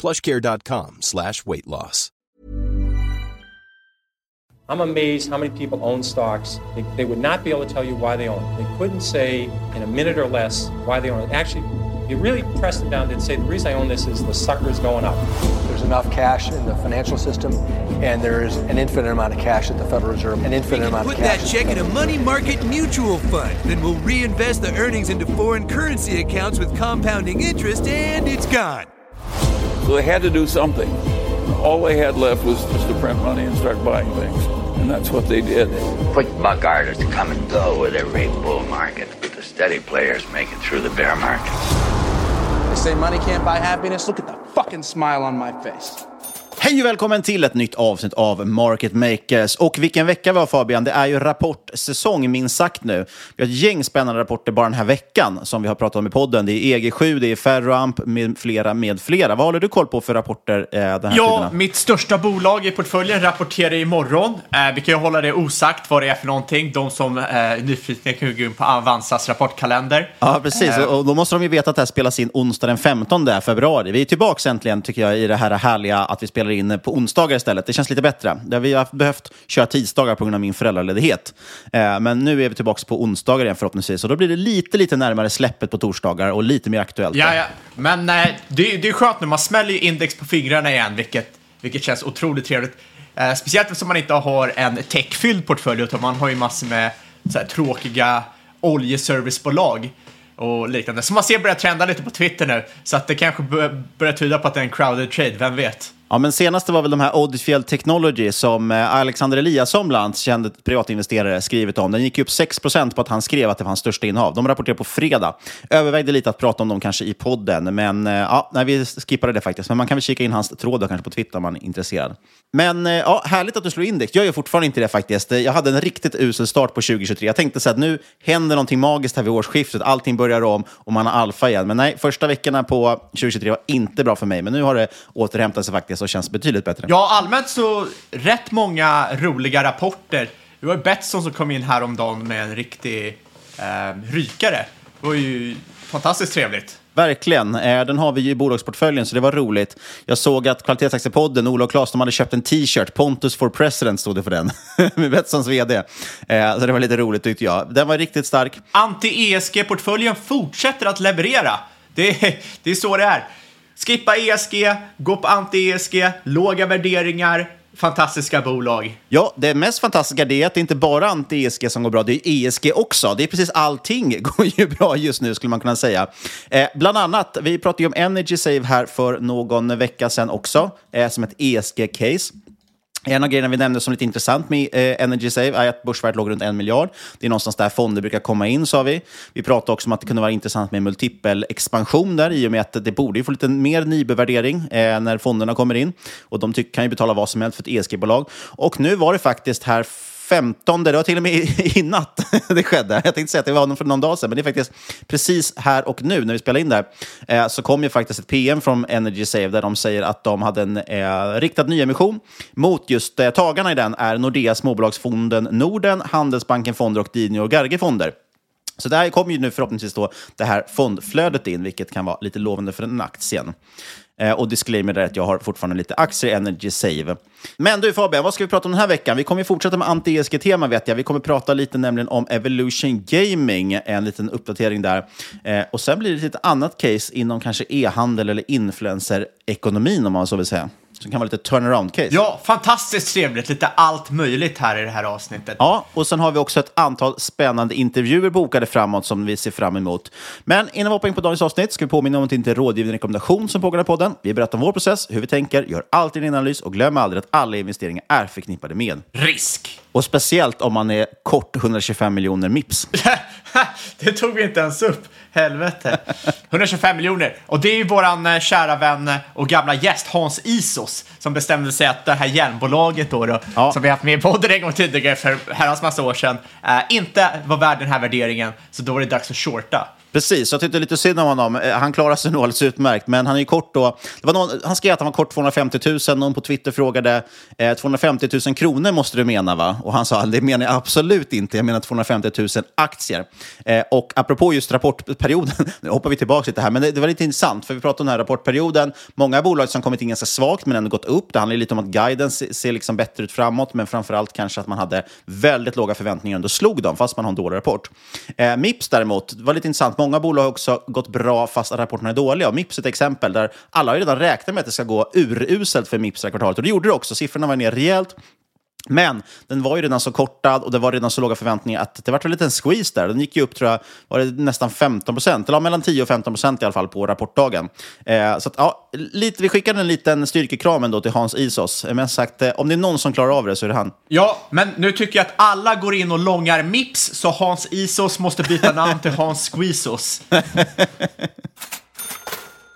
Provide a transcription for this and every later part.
plushcare.com slash weight loss. I'm amazed how many people own stocks. They, they would not be able to tell you why they own it. They couldn't say in a minute or less why they own it. Actually, you really press them down, they'd say, the reason I own this is the sucker's going up. There's enough cash in the financial system, and there is an infinite amount of cash at the Federal Reserve, an infinite amount Put of cash. that check in a money market mutual fund. Then we'll reinvest the earnings into foreign currency accounts with compounding interest, and it's gone. So they had to do something. All they had left was just to print money and start buying things. And that's what they did. Quick buck artists come and go with every bull market, but the steady players make it through the bear market. They say money can't buy happiness. Look at the fucking smile on my face. Hej och välkommen till ett nytt avsnitt av Market Makers. Och vilken vecka vi har Fabian, det är ju rapportsäsong minst sagt nu. Vi har ett gäng spännande rapporter bara den här veckan som vi har pratat om i podden. Det är EG7, det är Ferroamp med flera, med flera. Vad håller du koll på för rapporter eh, den här Ja, tiden? mitt största bolag i portföljen rapporterar imorgon. Eh, vi kan ju hålla det osagt vad det är för någonting. De som eh, är nyfikna kan ju gå in på Avanzas rapportkalender. Ja, precis. Eh, Och då måste de ju veta att det här spelas in onsdag den 15 februari. Vi är tillbaka äntligen, tycker jag, i det här härliga att vi spelar in på onsdagar istället. Det känns lite bättre. Vi har behövt köra tisdagar på grund av min föräldraledighet. Eh, men nu är vi tillbaka på onsdagar igen förhoppningsvis. Och då blir det lite, lite närmare släppet på torsdagar och lite mer aktuellt. Ja, ja. Men eh, det, det är skönt nu, man smäller ju index på fingrarna igen, vilket, vilket känns otroligt trevligt. Eh, speciellt eftersom man inte har en techfylld portfölj, utan man har ju massor med så här, tråkiga oljeservicebolag och liknande. Som man ser börjar trenda lite på Twitter nu, så att det kanske börjar tyda på att det är en crowded trade, vem vet? Ja, men senaste var väl de här Oddfield Technology som eh, Alexander Eliasson, bland annat, känd privatinvesterare, skrivit om. Den gick upp 6 procent på att han skrev att det var hans största innehav. De rapporterade på fredag. Övervägde lite att prata om dem kanske i podden, men eh, ja, nej, vi skippade det faktiskt. Men man kan väl kika in hans tråd då, kanske på Twitter om man är intresserad. Men eh, ja, härligt att du slår index. Jag gör fortfarande inte det faktiskt. Jag hade en riktigt usel start på 2023. Jag tänkte så att nu händer någonting magiskt här vid årsskiftet. Allting börjar om och man har alfa igen. Men nej, första veckorna på 2023 var inte bra för mig. Men nu har det återhämtat sig faktiskt och känns betydligt bättre. Ja, allmänt så rätt många roliga rapporter. Det var ju Betsson som kom in häromdagen med en riktig eh, rykare. Det var ju fantastiskt trevligt. Verkligen. Eh, Den har vi ju i bolagsportföljen, så det var roligt. Jag såg att Kvalitetsaktiepodden, Ola och Claes, de hade köpt en t-shirt. Pontus for President stod det för den. Med Betssons vd. Eh, Så det var lite roligt tyckte jag. Den var riktigt stark. Anti-ESG-portföljen fortsätter att leverera. Det det är så det är. Skippa ESG, gå på anti-ESG, låga värderingar, fantastiska bolag. Ja, det mest fantastiska är att det inte bara är anti-ESG som går bra, det är ESG också. Det är precis allting går ju bra just nu skulle man kunna säga. Eh, bland annat, vi pratade ju om Energy Save här för någon vecka sedan också, eh, som ett ESG-case. En av grejerna vi nämnde som lite intressant med eh, Energy Save är att börsvärdet låg runt en miljard. Det är någonstans där fonder brukar komma in, sa vi. Vi pratade också om att det kunde vara intressant med multipel expansion där, i och med att det borde ju få lite mer nybevärdering eh, när fonderna kommer in. Och de kan ju betala vad som helst för ett ESG-bolag. Och nu var det faktiskt här 15, det var till och med i, i natt det skedde. Jag tänkte säga att det var för någon dag sedan, men det är faktiskt precis här och nu när vi spelar in det här, eh, så kom ju faktiskt ett PM från Energy Save där de säger att de hade en eh, riktad nyemission mot just eh, tagarna i den är Nordea Småbolagsfonden Norden, Handelsbanken Fonder och Dini och Garge Fonder. Så där kommer ju nu förhoppningsvis då det här fondflödet in, vilket kan vara lite lovande för den aktien. Eh, och disclaimer där att jag har fortfarande lite aktier i Energy Save. Men du Fabian, vad ska vi prata om den här veckan? Vi kommer fortsätta med anti-ESG-tema vet jag. Vi kommer prata lite nämligen om Evolution Gaming, en liten uppdatering där. Eh, och sen blir det ett annat case inom kanske e-handel eller influencer-ekonomin om man så vill säga som kan vara lite turnaround-case. Ja, fantastiskt trevligt. Lite allt möjligt här i det här avsnittet. Ja, och sen har vi också ett antal spännande intervjuer bokade framåt som vi ser fram emot. Men innan vi hoppar in på dagens avsnitt ska vi påminna om att det inte är rådgivning rekommendation som pågår i podden. Vi berättar om vår process, hur vi tänker, gör alltid en analys och glöm aldrig att alla investeringar är förknippade med risk. Och speciellt om man är kort 125 miljoner mips. det tog vi inte ens upp. Helvete. 125 miljoner. Och det är ju våran eh, kära vän och gamla gäst Hans Isos som bestämde sig att det här järnbolaget då, då ja. som vi haft med i podden en gång tidigare för herrans massa år sedan, äh, inte var värd den här värderingen. Så då var det dags att shorta. Precis, jag tyckte lite synd om honom. Eh, han klarar sig nog alldeles utmärkt, men han är ju kort då. Det var någon, han skrev att han var kort 250 000. Någon på Twitter frågade eh, 250 000 kronor måste du mena va? Och han sa det menar jag absolut inte. Jag menar 250 000 aktier. Eh, och apropå just rapportperioden, nu hoppar vi tillbaka lite här, men det, det, var lite intressant för vi pratade om den här rapportperioden. Många bolag som kommit in ganska svagt men ändå gått upp. Det handlar lite om att guiden ser, liksom bättre ut framåt, men framför allt kanske att man hade väldigt låga förväntningar och ändå slog dem fast man har en dålig rapport. Eh, Mips däremot, det var lite intressant. Många bolag har också gått bra fast rapporterna är dåliga. Och Mips är ett exempel där alla har redan räknat med att det ska gå uruselt för Mips det här kvartalet. Och det gjorde det också. Siffrorna var ner rejält. Men den var ju redan så kortad och det var redan så låga förväntningar att det var en liten squeeze där. Den gick ju upp tror jag, var det nästan 15 procent, eller mellan 10 och 15 procent i alla fall på rapportdagen. Eh, så att, ja, lite, vi skickade en liten styrkekram ändå till Hans Isos. Men sagt, eh, om det är någon som klarar av det så är det han. Ja, men nu tycker jag att alla går in och långar Mips, så Hans Isos måste byta namn till Hans Squeezos.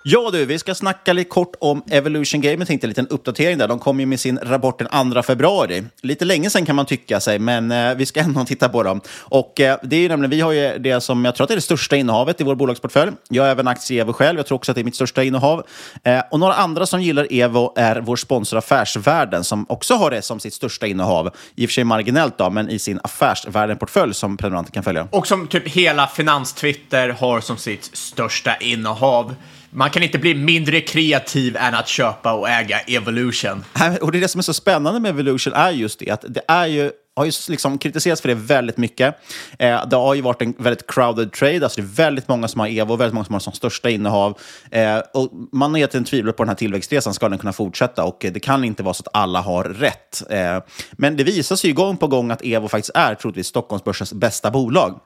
Ja du, vi ska snacka lite kort om Evolution Game. Tänkte en liten uppdatering där. De kom ju med sin rapport den 2 februari. Lite länge sedan kan man tycka sig, men eh, vi ska ändå titta på dem. Och eh, det är ju nämligen, vi har ju det som jag tror att det är det största innehavet i vår bolagsportfölj. Jag har även aktie i Evo själv. Jag tror också att det är mitt största innehav. Eh, och några andra som gillar Evo är vår sponsor Affärsvärlden som också har det som sitt största innehav. I och för sig marginellt då, men i sin Affärsvärlden-portfölj som prenumeranter kan följa. Och som typ hela Finanstwitter har som sitt största innehav. Man kan inte bli mindre kreativ än att köpa och äga Evolution. Och det, är det som är så spännande med Evolution är just det att det är ju har ju liksom kritiserats för det väldigt mycket. Eh, det har ju varit en väldigt crowded trade, alltså det är väldigt många som har Evo, och väldigt många som har som största innehav. Eh, och man har egentligen tvivlat på den här tillväxtresan, ska den kunna fortsätta? Och det kan inte vara så att alla har rätt. Eh, men det visar sig ju gång på gång att Evo faktiskt är troligtvis Stockholmsbörsens bästa bolag.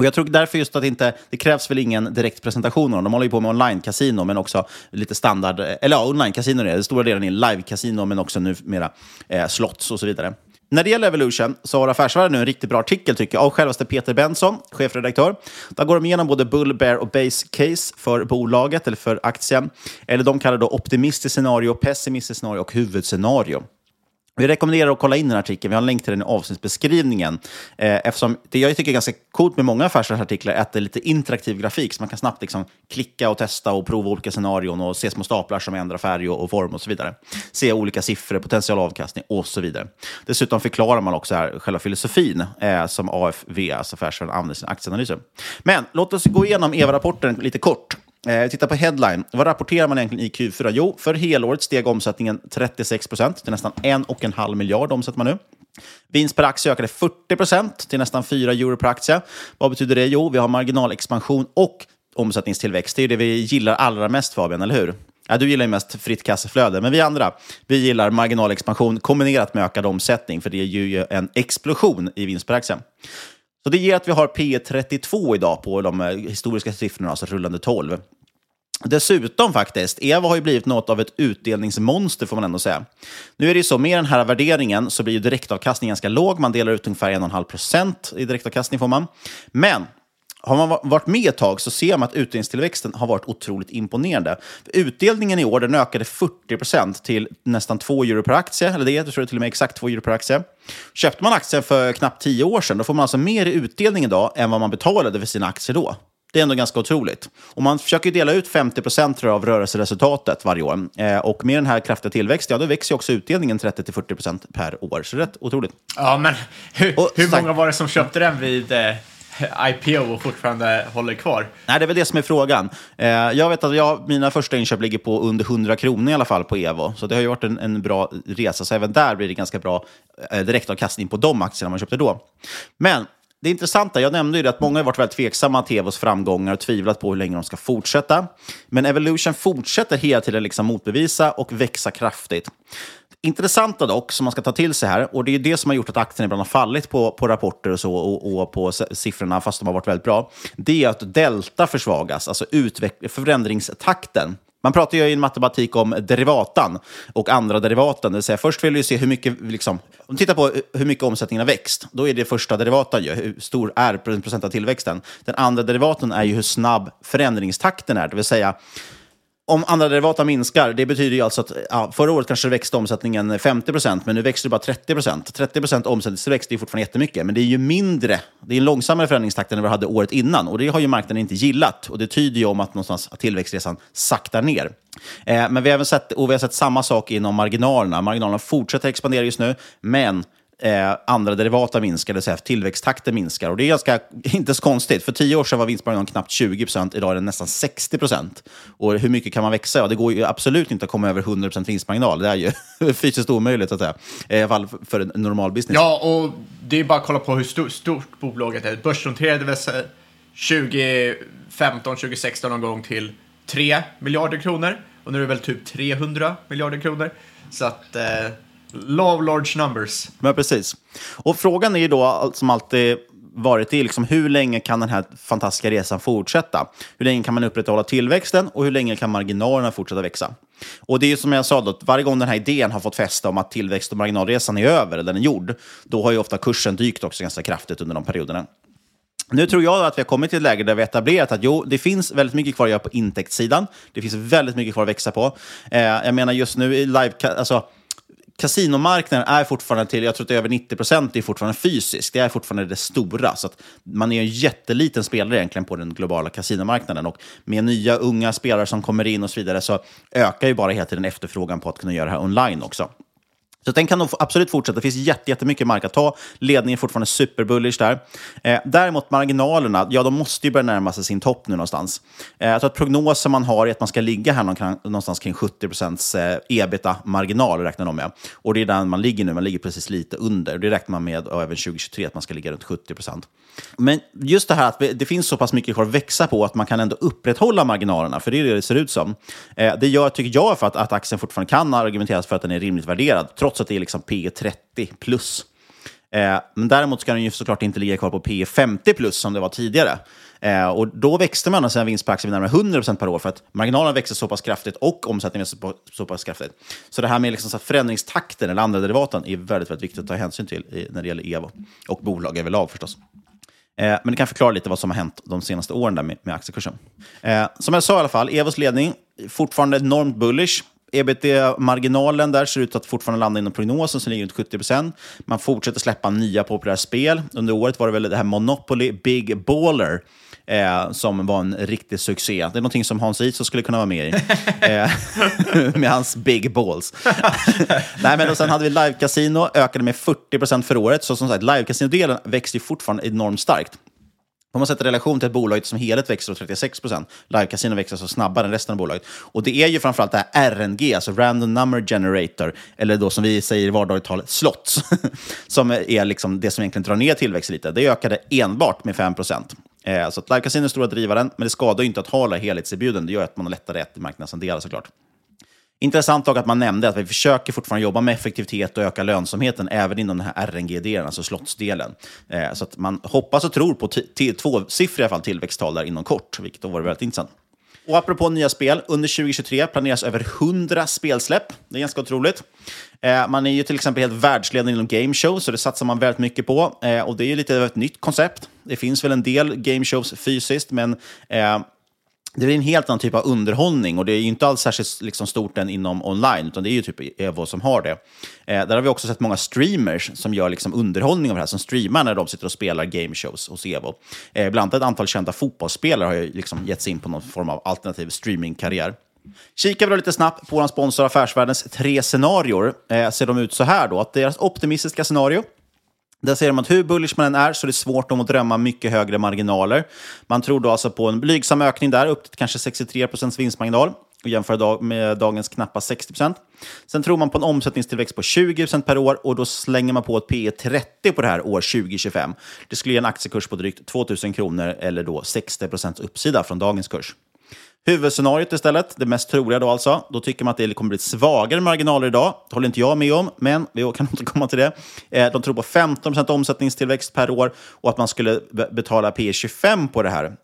Och jag tror därför just att inte, det krävs väl ingen direkt presentation. De håller ju på med online-casino, men också lite standard, eh, eller ja, online-casino är det. Stora delen är live-casino, men också numera eh, slots och så vidare. När det gäller Evolution så har Affärsvärlden nu en riktigt bra artikel tycker jag, av självaste Peter Benson, chefredaktör. Där går de igenom både bull, bear och base case för bolaget eller för aktien. Eller de kallar det optimistiskt scenario, pessimistiskt scenario och huvudscenario. Vi rekommenderar att kolla in den här artikeln. Vi har en länk till den i avsnittsbeskrivningen. Eh, eftersom det jag tycker är ganska coolt med många affärsartiklar är att det är lite interaktiv grafik, så man kan snabbt liksom klicka och testa och prova olika scenarion och se små staplar som ändrar färg och, form och så vidare. Se olika siffror, potential avkastning och så vidare. Dessutom förklarar man också här själva filosofin eh, som AFV, alltså Affärsvärlden, använder sin aktieanalyser. Men låt oss gå igenom EVA-rapporten lite kort. Eh, titta på headline. Vad rapporterar man egentligen i Q4? Jo, för helåret steg omsättningen 36 procent till nästan en och en halv miljard omsätter man nu. Vinst per aktie ökade 40 procent till nästan 4 euro per aktie. Vad betyder det? Jo, vi har marginalexpansion och omsättningstillväxt. Det är det vi gillar allra mest, Fabian, eller hur? Ja, du gillar ju mest fritt kassaflöde, men vi andra vi gillar marginalexpansion kombinerat med ökad omsättning, för det ger ju en explosion i vinst per aktie. Så det ger att vi har P 32 idag på de eh, historiska siffrorna, alltså rullande 12. Dessutom faktiskt, Eva har ju blivit något av ett utdelningsmonster får man ändå säga. Nu är det ju så, med den här värderingen så blir ju direktavkastningen ganska låg. Man delar ut ungefär 1,5 procent i direktavkastning får man. Men har man varit med ett tag så ser man att utdelningstillväxten har varit otroligt imponerande. Utdelningen i år den ökade 40 procent till nästan 2 euro per aktie, eller det jag tror jag till och med exakt 2 euro per aktie. Köpte man aktien för knappt 10 år sedan, då får man alltså mer i utdelning idag än vad man betalade för sina aktier då. Det är ändå ganska otroligt. Och man försöker dela ut 50 procent av rörelseresultatet varje år. Eh, och med den här kraftiga tillväxten, ja, då växer också utdelningen 30-40 procent per år. Så det är rätt otroligt. Ja, men hur, Och hur många var det som köpte den vid eh, IPO och fortfarande håller kvar? Nej, det är väl det som är frågan. Eh, jag vet att jag, mina första inköp ligger på under 100 kronor i alla fall på Evo. Så det har ju varit en, en bra resa. Så även där blir det ganska bra eh, direktavkastning på de aktierna man köpte då. Men det intressanta, jag nämnde ju det att många har varit väldigt tveksamma till Evos framgångar och tvivlat på hur länge de ska fortsätta. Men Evolution fortsätter hela tiden liksom motbevisa och växa kraftigt. Intressanta dock, som man ska ta till sig här, och det är det som har gjort att aktien ibland har fallit på, på rapporter och så och, och på siffrorna, fast de har varit väldigt bra, det är att delta försvagas, alltså förändringstakten. Man pratar ju i matematik om derivatan och andra derivaten. Det vill säga, först vill du se hur mycket, liksom, om du tittar på hur mycket omsättningen har växt, då är det första derivatan, ju, hur stor är procent av tillväxten. Den andra derivaten är ju hur snabb förändringstakten är, det vill säga om andra derivata minskar, det betyder ju alltså att ja, förra året kanske växte omsättningen 50 procent, men nu växer det bara 30 procent. 30 procent omsättningstillväxt är fortfarande jättemycket, men det är ju mindre. Det är en långsammare förändringstakt än vad vi hade året innan och det har ju marknaden inte gillat. Och det tyder ju om att någonstans att tillväxtresan saktar ner. Eh, men vi har även sett, och vi har sett samma sak inom marginalerna. Marginalerna fortsätter expandera just nu, men eh, andra derivata minskar, det vill säga tillväxttakten minskar. Och det är ganska, inte så konstigt. För tio år sedan var vinstmarginalen knappt 20 procent, idag är den nästan 60 procent. Och hur mycket kan man växa? Ja, det går ju absolut inte att komma över 100 procent vinstmarginal. Det är ju fysiskt omöjligt, att säga. Eh, I alla fall för en normal business. Ja, och det är bara att kolla på hur stort, stort bolaget är. Börsnoterade väl 2015, 2016 någon gång till 3 miljarder kronor. Och nu är det väl typ 300 miljarder kronor. Så att, eh, love large numbers. Men precis. Och frågan är ju då, som alltid varit, i, liksom, hur länge kan den här fantastiska resan fortsätta? Hur länge kan man upprätthålla tillväxten och hur länge kan marginalerna fortsätta växa? Och det är ju som jag sa, då, att varje gång den här idén har fått fäste om att tillväxt och marginalresan är över, eller den är gjord, då har ju ofta kursen dykt också ganska kraftigt under de perioderna. Nu tror jag att vi har kommit till ett läge där vi har etablerat att jo, det finns väldigt mycket kvar att göra på intäktssidan. Det finns väldigt mycket kvar att växa på. Eh, jag menar just nu i live, alltså, kasinomarknaden är fortfarande till, jag tror att det är över 90 procent, är fortfarande fysisk. Det är fortfarande det stora. Så att man är en jätteliten spelare egentligen på den globala kasinomarknaden. Och med nya unga spelare som kommer in och så vidare så ökar ju bara hela tiden efterfrågan på att kunna göra det här online också. Så den kan nog absolut fortsätta. Det finns jättemycket mark att ta. Ledningen är fortfarande superbullish där. Eh, däremot marginalerna, ja de måste ju börja närma sig sin topp nu någonstans. Eh, jag tror att prognosen man har är att man ska ligga här någonstans kring 70 procents eh, ebita-marginal, räknar de med. Och det är där man ligger nu, man ligger precis lite under. Det räknar man med och även 2023 att man ska ligga runt 70 procent. Men just det här att det finns så pass mycket kvar att växa på att man kan ändå upprätthålla marginalerna, för det är det det ser ut som. Eh, det gör, tycker jag, för att, att aktien fortfarande kan argumenteras för att den är rimligt värderad, trots att det är liksom P 30 plus. Eh, men däremot ska den ju såklart inte ligga kvar på P 50 plus som det var tidigare. Eh, och då växte man sina vinst på aktier med närmare 100% per år för att marginalen växer så pass kraftigt och omsättningen växer så, så pass kraftigt. Så det här med liksom så förändringstakten eller andra derivaten är väldigt, väldigt viktigt att ta hänsyn till i, när det gäller Evo och bolag överlag förstås. Eh, men det kan förklara lite vad som har hänt de senaste åren där med, med aktiekursen. Eh, som jag sa i alla fall, Evos ledning fortfarande enormt bullish ebit-marginalen där ser ut att fortfarande landa inom prognosen som ligger runt 70% Man fortsätter släppa nya populära spel. Under året var det väl det här Monopoly Big Baller eh, som var en riktig succé. Det är någonting som Hans Iso skulle kunna vara med i. eh, med hans big balls. Nej, men och sen hade vi live-casino, ökade med 40 för året. Så som sagt, live-casino-delen växte ju fortfarande enormt starkt. Om man sätter relation till att bolaget som helhet växer 36 procent, livecasino växer så snabbare än resten av bolaget. Och det är ju framförallt det här RNG, alltså Random Number Generator, eller då som vi säger i vardagligt tal, slots, som är liksom det som egentligen drar ner tillväxt lite. Det ökade enbart med 5 procent. Eh, så att live-casino är stora drivaren, men det skadar ju inte att ha alla. Det gör att man har lättare rätt i marknadsandelar såklart. Intressant dock att man nämnde att vi försöker fortfarande jobba med effektivitet och öka lönsamheten även inom den här RNG-delen, alltså slottsdelen. Eh, så att man hoppas och tror på tvåsiffriga fall tillväxttal där inom kort, vilket då var väldigt intressant. Och apropå nya spel, under 2023 planeras över 100 spelsläpp. Det är ganska otroligt. Eh, man är ju till exempel helt världsledande inom game shows, så det satsar man väldigt mycket på. Eh, och det är ju lite av ett nytt koncept. Det finns väl en del game shows fysiskt, men eh, det är en helt annan typ av underhållning och det är inte alls särskilt liksom, stort än inom online, utan det är ju typ Evo som har det. Eh, där har vi också sett många streamers som gör liksom, underhållning av det här, som streamar när de sitter och spelar game shows hos Evo. Eh, bland annat ett antal kända fotbollsspelare har ju liksom gett sig in på någon form av alternativ streamingkarriär. Kikar vi då lite snabbt på vår sponsor Affärsvärldens tre scenarier. eh, ser de ut så här då, att deras optimistiska scenario där säger de att hur bullish man än är så är det svårt att drömma mycket högre marginaler. Man tror då alltså på en blygsam ökning där, upp till kanske 63% vinstmarginal och jämför med dagens knappa 60% Sen tror man på en omsättningstillväxt på 20% per år och då slänger man på ett PE30 på det här år 2025. Det skulle ge en aktiekurs på drygt 2 000 kronor eller då 60% uppsida från dagens kurs. Huvudscenariot istället, det mest troliga då alltså, då tycker man att det kommer bli svagare marginaler idag. Det håller inte jag med om, men vi kan återkomma till det. Eh, de tror på 15% omsättningstillväxt per år och att man skulle betala P 25 på det här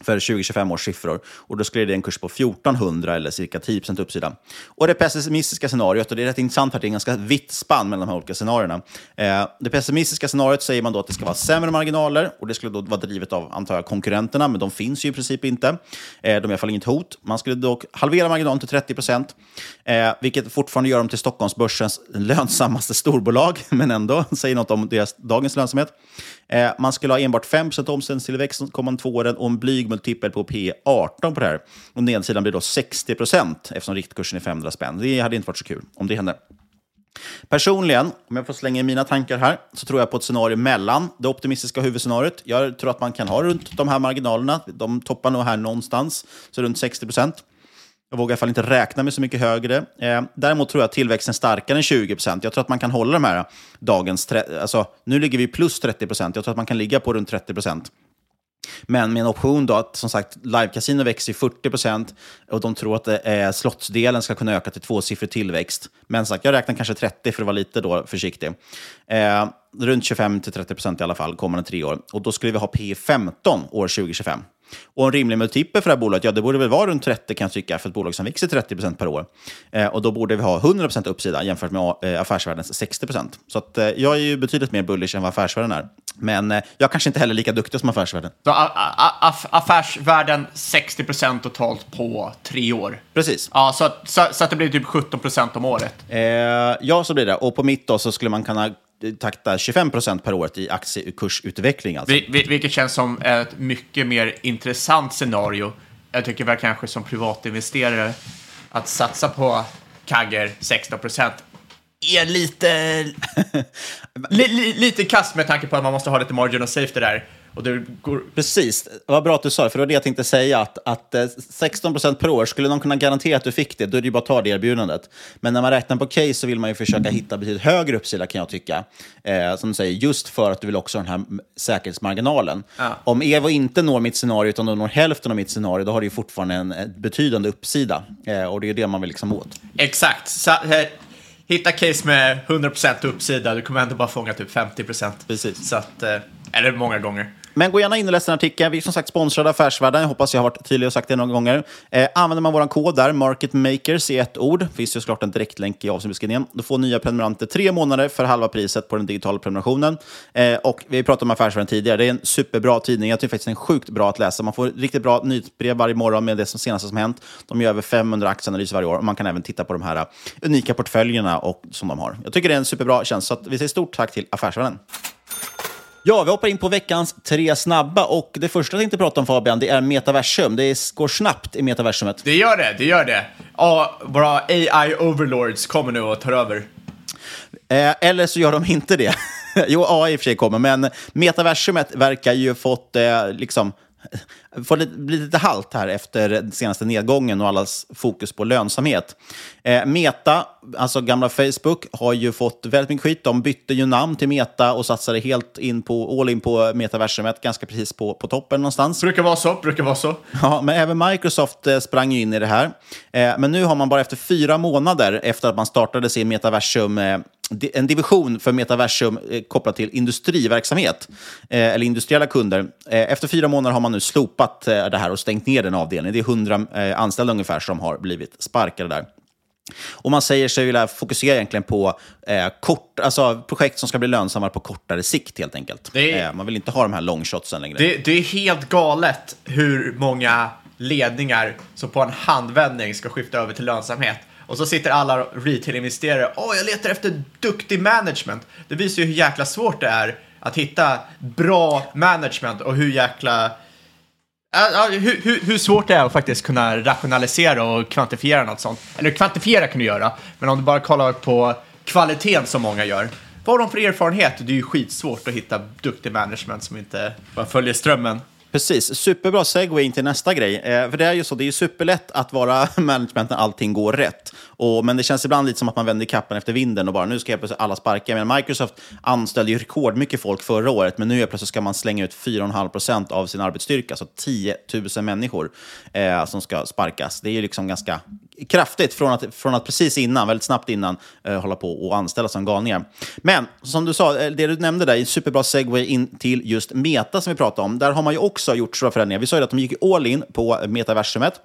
för 2025 års siffror. Och då skulle det ge en kurs på 1400 eller cirka 10% uppsida. Och det pessimistiska scenariot, och det är rätt intressant att det är ganska vitt spann mellan de här olika scenarierna. Eh, det pessimistiska scenariot säger man då att det ska vara sämre marginaler och det skulle då vara drivet av, antar jag, konkurrenterna, men de finns ju i princip inte. Eh, de är i alla fall inget hot. Man skulle dock halvera marginalen till 30 procent, eh, vilket fortfarande gör dem till Stockholmsbörsens lönsammaste storbolag, men ändå säger något om deras dagens lönsamhet. Eh, man skulle ha enbart 5 omsättningstillväxt de kommande två åren och en blyg multipel på P 18 på det här. Och nedsidan blir då 60% eftersom riktkursen är 500 spänn. Det hade inte varit så kul om det hände. Personligen, om jag får slänga in mina tankar här, så tror jag på ett scenario mellan det optimistiska huvudscenariot. Jag tror att man kan ha runt de här marginalerna. De toppar nog här någonstans, så runt 60 jag vågar i alla fall inte räkna med så mycket högre. Eh, däremot tror jag att tillväxten är starkare än 20 procent. Jag tror att man kan hålla de här eh, dagens... Alltså, nu ligger vi plus 30 procent. Jag tror att man kan ligga på runt 30 procent. Men med en option då att som sagt live-casino växer 40 procent och de tror att eh, slottsdelen ska kunna öka till tvåsiffrig tillväxt. Men sagt, jag räknar kanske 30 för att vara lite då försiktig. Eh, runt 25 till 30 procent i alla fall kommande tre år. Och då skulle vi ha P 15 år 2025. Och en rimlig multipel för det här bolaget, ja det borde väl vara runt 30 kan jag tycka, för ett bolag som växer 30% per år. Eh, och då borde vi ha 100% uppsida jämfört med eh, affärsvärldens 60% Så att, eh, jag är ju betydligt mer bullish än vad affärsvärlden är. Men eh, jag kanske inte heller är lika duktig som affärsvärlden. Så aff affärsvärlden 60% totalt på tre år? Precis. Ja, så, så, så att det blir typ 17% om året? Eh, ja, så blir det. Och på mitt då så skulle man kunna takta 25 procent per år i aktiekursutveckling. Alltså. Vil vilket känns som ett mycket mer intressant scenario. Jag tycker väl kanske som privatinvesterare att satsa på Kagger 16 procent är lite, li, li, lite kast med tanke på att man måste ha lite margin of safety där. Och det går... Precis, vad bra att du sa det, för det var det jag tänkte säga. Att, att 16 eh, per år, skulle de kunna garantera att du fick det, då är det ju bara att ta det erbjudandet. Men när man räknar på case så vill man ju försöka hitta betydligt högre uppsida kan jag tycka. Eh, som du säger, just för att du vill också ha den här säkerhetsmarginalen. Ja. Om Evo inte når mitt scenario, utan de når hälften av mitt scenario, då har du ju fortfarande en, betydande uppsida. Eh, och det är det man vill liksom åt. Exakt. Så, eh, hitta case med 100% uppsida, du kommer ändå bara fånga typ 50%. Precis. Så att, eh, eller många gånger. Men gå gärna in och läs den artikeln. Vi är som sagt sponsrade av Affärsvärlden. Jag hoppas jag har varit tydlig och sagt det några gånger. Eh, använder man vår kod där, Market Makers i ett ord, finns det såklart en direktlänk i avsnittsbeskrivningen. Då får nya prenumeranter tre månader för halva priset på den digitala prenumerationen. Eh, och vi pratade om Affärsvärlden tidigare. Det är en superbra tidning. Jag tycker faktiskt den är sjukt bra att läsa. Man får riktigt bra nyhetsbrev varje morgon med det som senaste som hänt. De gör över 500 aktieanalyser varje år och man kan även titta på de här eh, unika portföljerna och, som de har. Jag tycker det är en superbra tjänst, så vi säger stort tack till Affärsvärlden. Ja, vi hoppar in på veckans tre snabba och det första jag tänkte prata om Fabian, det är metaversum. Det går snabbt i metaversumet. Det gör det, det gör det. Ja, våra AI-overlords kommer nu och tar över. Eh, eller så gör de inte det. jo, AI i och för sig kommer, men metaversumet verkar ju fått eh, liksom får lite, blir lite halt här efter den senaste nedgången och allas fokus på lönsamhet. Eh, Meta, alltså gamla Facebook, har ju fått väldigt mycket skit. De bytte ju namn till Meta och satsade helt in på, all in på metaversumet, ganska precis på, på toppen någonstans. Brukar vara så, brukar vara så. Ja, men även Microsoft eh, sprang ju in i det här. Eh, men nu har man bara efter fyra månader efter att man startade sin metaversum eh, en division för metaversum eh, kopplat till industriverksamhet, eh, eller industriella kunder. Eh, efter fyra månader har man nu slopat det här och stängt ner den avdelningen. Det är 100 eh, anställda ungefär som har blivit sparkade där. Och man säger sig vilja fokusera egentligen på eh, kort, alltså projekt som ska bli lönsamma på kortare sikt helt enkelt. Är- Eh, man vill inte ha de här longshotsen längre. Det, det är helt galet hur många ledningar som på en handvändning ska skifta över till lönsamhet. Och så sitter alla retail-investerare, åh, jag letar efter duktig management. Det visar ju hur jäkla svårt det är att hitta bra management och hur jäkla... Ja, uh, hur, hur, hur svårt det är att faktiskt kunna rationalisera och kvantifiera något sånt. Eller kvantifiera kan du göra, men om du bara kollar på kvaliteten som många gör. Vad har de för erfarenhet? Det är ju skitsvårt att hitta duktig management som inte bara följer strömmen. Precis, superbra segway in till nästa grej. Eh, för det är ju så, det är ju superlätt att vara management när allting går rätt. Och, men det känns ibland lite som att man vänder kappen efter vinden och bara nu ska jag plötsligt alla sparka. Men Microsoft anställde ju rekordmycket folk förra året, men nu är plötsligt ska man slänga ut 4,5 procent av sin arbetsstyrka, så 10 000 människor eh, som ska sparkas. Det är ju liksom ganska kraftigt från att, från att precis innan, väldigt snabbt innan, eh, hålla på och anställa som galningar. Men som du sa, eh, det du nämnde där, en superbra segway in till just Meta som vi pratade om. Där har man ju också gjort stora förändringar. Vi sa ju att de gick all in på eh, metaversumet.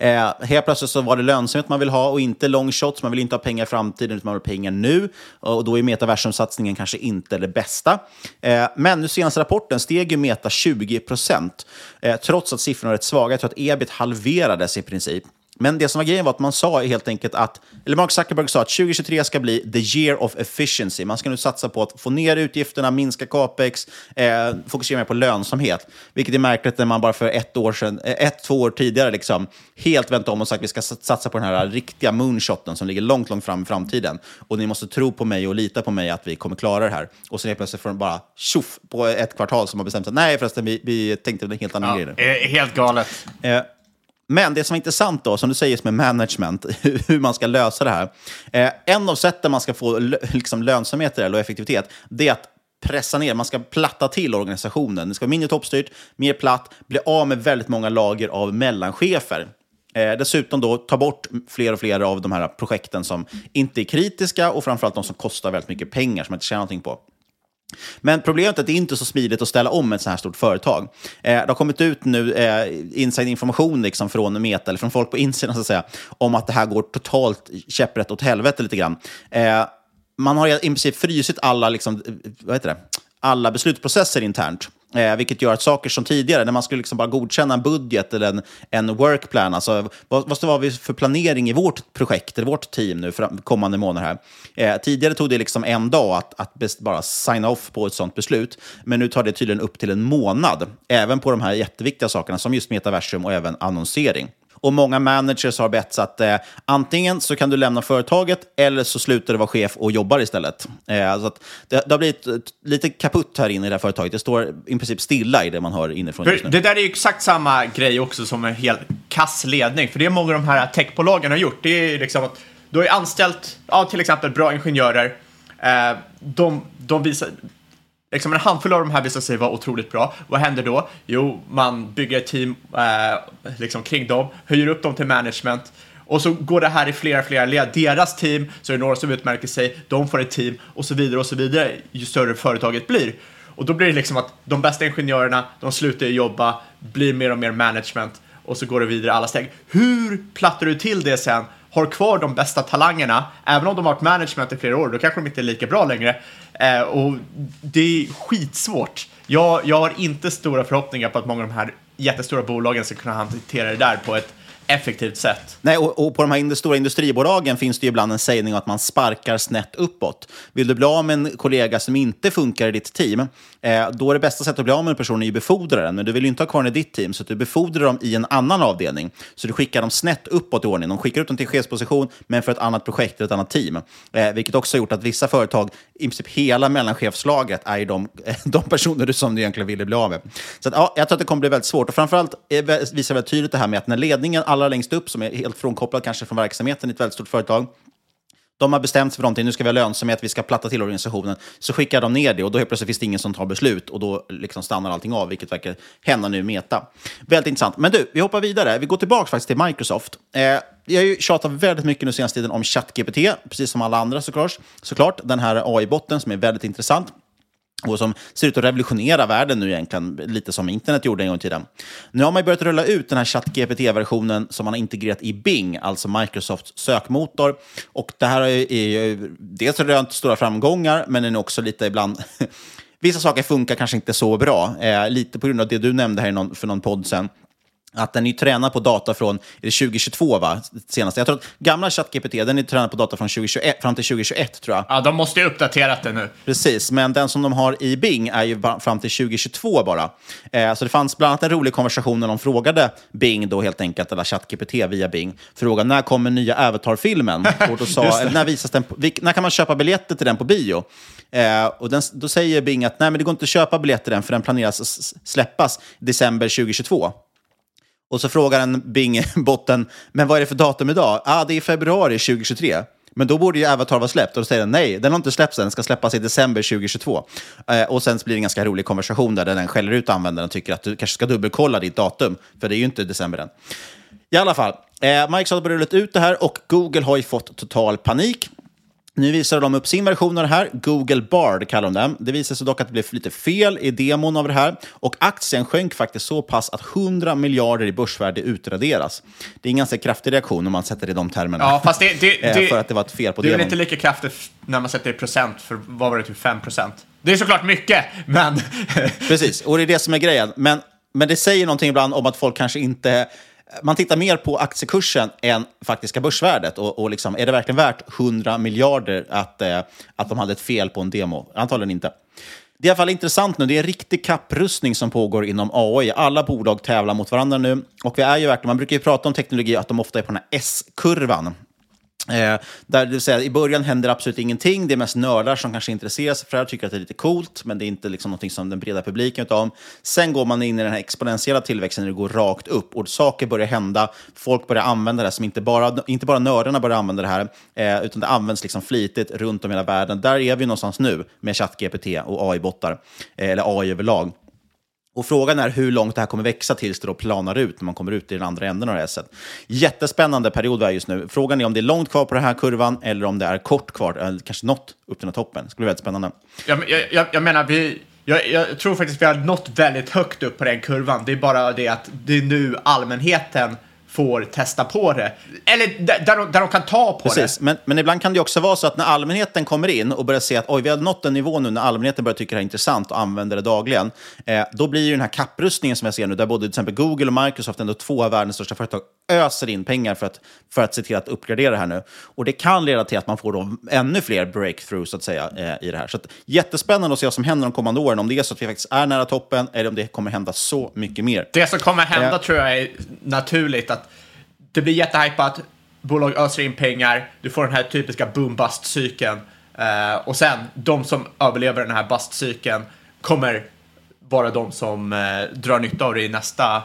Eh, helt plötsligt så var det lönsamhet man vill ha och inte long shots. Man vill inte ha pengar i framtiden, utan man vill ha pengar nu. Och då är metaversumsatsningen kanske inte det bästa. Eh, men nu senaste rapporten steg ju Meta 20 procent, eh, trots att siffrorna är rätt svaga. Jag tror att ebit halverades i princip. Men det som var grejen var att man sa helt enkelt att, eller Mark Zuckerberg sa att 2023 ska bli the year of efficiency. Man ska nu satsa på att få ner utgifterna, minska capex, eh, fokusera mer på lönsamhet. Vilket är märkligt när man bara för ett, år sedan, eh, ett två år tidigare liksom, helt vänt om och sagt att vi ska satsa på den här riktiga moonshoten som ligger långt, långt fram i framtiden. Och ni måste tro på mig och lita på mig att vi kommer klara det här. Och sen helt plötsligt får de bara tjoff på ett kvartal som har bestämt sig. Nej förresten, vi, vi tänkte en helt annan grej. nu." Eh, Helt galet. Eh, men det som är intressant då, som du säger med management, hur man ska lösa det här. Eh, en av sätten man ska få liksom lönsamhet eller effektivitet, det är att pressa ner, man ska platta till organisationen. Det ska vara mindre toppstyrt, mer platt, bli av med väldigt många lager av mellanchefer. Eh, dessutom då ta bort fler och fler av de här projekten som inte är kritiska och framförallt de som kostar väldigt mycket pengar som man inte tjänar någonting på. Men problemet är att det inte är så smidigt att ställa om ett så här stort företag. Eh, det har kommit ut nu eh, inside-information liksom från Meta, eller från folk på insidan, så att säga, om att det här går totalt käpprätt åt helvete lite grann. Eh, man har i princip frysit alla, liksom, eh, vad heter det? alla beslutsprocesser internt. Eh, vilket gör att saker som tidigare, när man skulle liksom bara godkänna en budget eller en, en workplan, alltså vad, vad har vi för planering i vårt projekt, eller vårt team nu för kommande månader här. Eh, tidigare tog det liksom en dag att, att bara signa off på ett sånt beslut, men nu tar det tydligen upp till en månad, även på de här jätteviktiga sakerna som just metaversum och även annonsering. Och många managers har bett så att eh, antingen så kan du lämna företaget eller så slutar du vara chef och jobbar istället. Eh, så att det, det har blivit lite kaputt här inne i det här företaget. Det står i princip stilla i det man hör inifrån just nu. det där är ju exakt samma grej också som en helt kass ledning. För det många av de här techbolagen har gjort, det är liksom att du har ju anställt, ja, till exempel bra ingenjörer. Eh, de, de visar, liksom en handfull av de här visar sig vara otroligt bra. Vad händer då? Jo, man bygger ett team eh, liksom kring dem, höjer upp dem till management. Och så går det här i flera, flera led. Deras team, så är det några som utmärker sig, de får ett team och så vidare och så vidare ju större företaget blir. Och då blir det liksom att de bästa ingenjörerna, de slutar jobba, blir mer och mer management och så går det vidare alla steg. Hur plattar du till det sen? Har kvar de bästa talangerna, även om de har varit management i flera år, då kanske de inte är lika bra längre. Eh, och det är skitsvårt. Jag, jag har inte stora förhoppningar på att många av de här jättestora bolagen ska kunna hantera det där på ett effektivt sätt. Nej, och, och på de här ind- stora industribolagen finns det ju ibland en sägning att man sparkar snett uppåt. Vill du bli av med en kollega som inte funkar i ditt team, eh, då är det bästa sättet att bli av med en person är befordra den. Men du vill ju inte ha kvar den i ditt team, så att du befordrar dem i en annan avdelning. Så du skickar dem snett uppåt i ordning. De skickar ut dem till chefsposition, men för ett annat projekt eller ett annat team. Eh, vilket också har gjort att vissa företag, i princip hela mellanchefslaget, är ju de, de personer som du egentligen ville bli av med. Så att, ja, jag tror att det kommer bli väldigt svårt. Och framförallt eh, visar väldigt tydligt det här med att när ledningen allra längst upp, som är helt frånkopplad kanske från verksamheten i ett väldigt stort företag, de har bestämt sig för någonting, nu ska vi ha lönsamhet, vi ska platta till organisationen. Så skickar de ner det och då helt plötsligt finns det ingen som tar beslut och då liksom stannar allting av, vilket verkar hända nu i Meta. Väldigt intressant. Men du, vi hoppar vidare. Vi går tillbaka faktiskt till Microsoft. Eh, jag har ju tjatat väldigt mycket nu senaste tiden om ChatGPT, precis som alla andra såklart. såklart. Den här AI-botten som är väldigt intressant och som ser ut att revolutionera världen nu egentligen, lite som internet gjorde en gång i tiden. Nu har man börjat rulla ut den här ChatGPT-versionen som man har integrerat i Bing, alltså Microsofts sökmotor. Och det här är ju dels rönt stora framgångar, men den är också lite ibland... Vissa saker funkar kanske inte så bra, eh, lite på grund av det du nämnde här någon, för någon podd sen att den är tränad på data från är det 2022, va? Senaste. Jag tror att gamla ChatGPT den är tränad på data från 2021, fram till 2021, tror jag. Ja, de måste ju uppdaterat det nu. Precis, men den som de har i Bing är ju fram till 2022 bara. Eh, så det fanns bland annat en rolig konversation när de frågade Bing, då helt enkelt, eller ChatGPT via Bing, frågade när kommer nya Avatar-filmen? Och då sa, när, visas den, på- när kan man köpa biljetter till den på bio? Eh, och den, då säger Bing att nej, men det går inte att köpa biljetter till den, för den planeras släppas december 2022. Och så frågar en Bing-botten, men vad är det för datum idag? Ah, det är februari 2023. Men då borde ju Avatar vara släppt. Och då säger den nej, den har inte släppts än, den ska släppas i december 2022. Eh, och sen blir det en ganska rolig konversation där den skäller ut användaren och tycker att du kanske ska dubbelkolla ditt datum, för det är ju inte december än. I alla fall, eh, Microsoft har rullat ut det här och Google har ju fått total panik. Nu visar de upp sin version av det här. Google Bard kallar de den. Det visar sig dock att det blev lite fel i demon av det här. Och aktien sjönk faktiskt så pass att 100 miljarder i börsvärde utraderas. Det är en ganska kraftig reaktion om man sätter det i de termerna. Ja, fast det, det, Eh, det, för att det var ett fel på det är demon. inte lika kraftigt när man sätter det i procent, för vad var det, typ 5 procent? Det är såklart mycket, men... Precis, och det är det som är grejen. Men, men det säger någonting ibland om att folk kanske inte... Man tittar mer på aktiekursen än faktiska börsvärdet. Och, och liksom, är det verkligen värt 100 miljarder att, eh, att de hade ett fel på en demo? Antagligen inte. Det är i alla fall intressant nu. Det är en riktig kapprustning som pågår inom AI. Alla bolag tävlar mot varandra nu. Och vi är ju verkligen, man brukar ju prata om teknologi att de ofta är på den här S-kurvan. Eh, där det vill säga, I början händer absolut ingenting. Det är mest nördar som kanske intresserar sig för det här, tycker att det är lite coolt, men det är inte liksom någonting som den breda publiken vet om. Sen går man in i den här exponentiella tillväxten när det går rakt upp och saker börjar hända. Folk börjar använda det, som inte bara, inte bara nördarna börjar använda det här, eh, utan det används liksom flitigt runt om i hela världen. Där är vi någonstans nu med ChatGPT och AI-bottar, eh, eller AI överlag. Och frågan är hur långt det här kommer växa tills det då planar ut när man kommer ut i den andra änden av det här Jättespännande period vi är just nu. Frågan är om det är långt kvar på den här kurvan eller om det är kort kvar, eller kanske nått upp till den här toppen. Det skulle bli väldigt spännande. Jag, jag, jag, jag menar, vi, jag, jag tror faktiskt vi har nått väldigt högt upp på den kurvan. Det är bara det att det är nu allmänheten får testa på det. Eller där, där, de, där de kan ta på Precis, det. men, men ibland kan det också vara så att när allmänheten kommer in och börjar se att oj, vi har nått en nivå nu när allmänheten börjar tycka det här är intressant och använder det dagligen, eh, då blir ju den här kapprustningen som jag ser nu, där både till exempel Google och Microsoft, ändå två av världens största företag, öser in pengar för att, för att se till att uppgradera det här nu. Och det kan leda till att man får då ännu fler breakthroughs så att säga, eh, i det här. Så att, jättespännande att se vad som händer de kommande åren, om det är så att vi faktiskt är nära toppen eller om det kommer hända så mycket mer. Det som kommer hända Eh. tror jag är naturligt att det blir jättehypat, bolag öser in pengar, du får den här typiska boom-bust-cykeln eh, och sen de som överlever den här bust-cykeln kommer vara de som eh, drar nytta av det i nästa,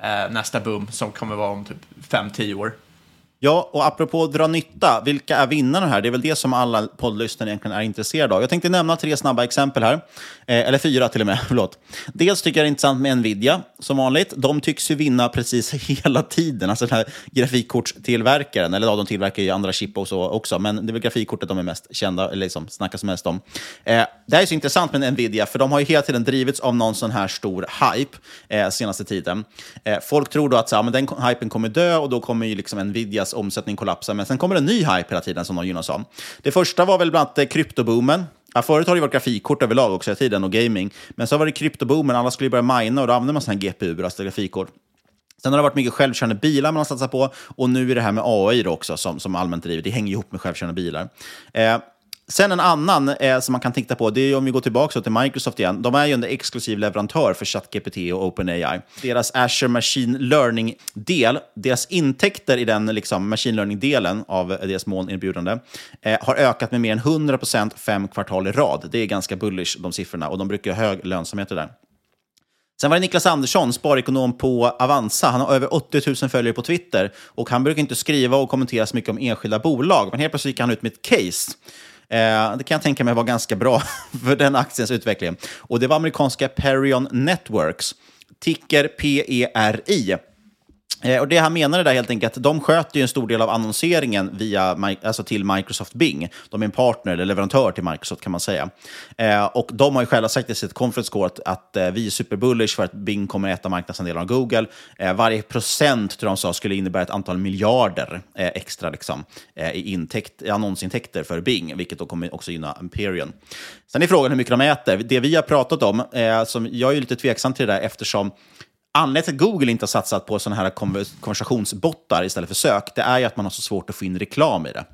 Eh, nästa boom som kommer vara om typ 5-10 år. Ja, och apropå dra nytta, vilka är vinnarna här? Det är väl det som alla poddlyssnare egentligen är intresserade av. Jag tänkte nämna tre snabba exempel här, eh, eller fyra till och med. Förlåt. Dels tycker jag det är intressant med Nvidia, som vanligt. De tycks ju vinna precis hela tiden. Alltså den här grafikkortstillverkaren, eller ja, de tillverkar ju andra chip och så också, men det är väl grafikkortet de är mest kända, eller liksom snackas mest om. Eh, det här är så intressant med Nvidia, för de har ju hela tiden drivits av någon sån här stor hype eh, senaste tiden. Eh, folk tror då att så, här, men den hypen kommer dö och då kommer ju liksom deras omsättning kollapsar, men sen kommer en ny hype hela tiden som de gynnas av. Det första var väl bland annat eh, kryptoboomen. Ja, förut har det varit grafikkort överlag också hela tiden och gaming, men så var det kryptoboomen, alla skulle börja mina och då använde man sådana här GPU, alltså grafikkort. Sen har det varit mycket självkörande bilar man har satsat på och nu är det här med AI då också som, som allmänt drivet. Det hänger ihop med självkörande bilar. Eh, Sen en annan eh, som man kan titta på, det är om vi går tillbaka till Microsoft igen. De är ju en exklusiv leverantör för ChatGPT och OpenAI. Deras Azure Machine Learning-del, deras intäkter i den liksom, machine learning-delen av deras molnerbjudande eh, har ökat med mer än 100 fem kvartal i rad. Det är ganska bullish, de siffrorna, och de brukar ha hög lönsamhet där. Sen var det Niklas Andersson, sparekonom på Avanza. Han har över 80 000 följare på Twitter och han brukar inte skriva och kommentera så mycket om enskilda bolag. Men helt plötsligt gick han ut med ett case Eh, det kan jag tänka mig var ganska bra för den aktiens utveckling. Och det var amerikanska Perion Networks, ticker PERI. Eh, och det han menade där helt enkelt, de sköter ju en stor del av annonseringen via, alltså till Microsoft Bing. De är en partner eller leverantör till Microsoft kan man säga. Eh, och de har ju själva sagt i sitt conference call att, att eh, vi är superbullish för att Bing kommer äta marknadsandelar av Google. Eh, varje procent, tror de sa, skulle innebära ett antal miljarder eh, extra liksom, eh, i intäkt, annonsintäkter för Bing, vilket då kommer också gynna Imperion. Sen är frågan hur mycket de äter. Det vi har pratat om, som jag är lite tveksam till det där eftersom Anledningen till att Google inte har satsat på sådana här konversationsbottar istället för sök, det är ju att man har så svårt att få in reklam i det.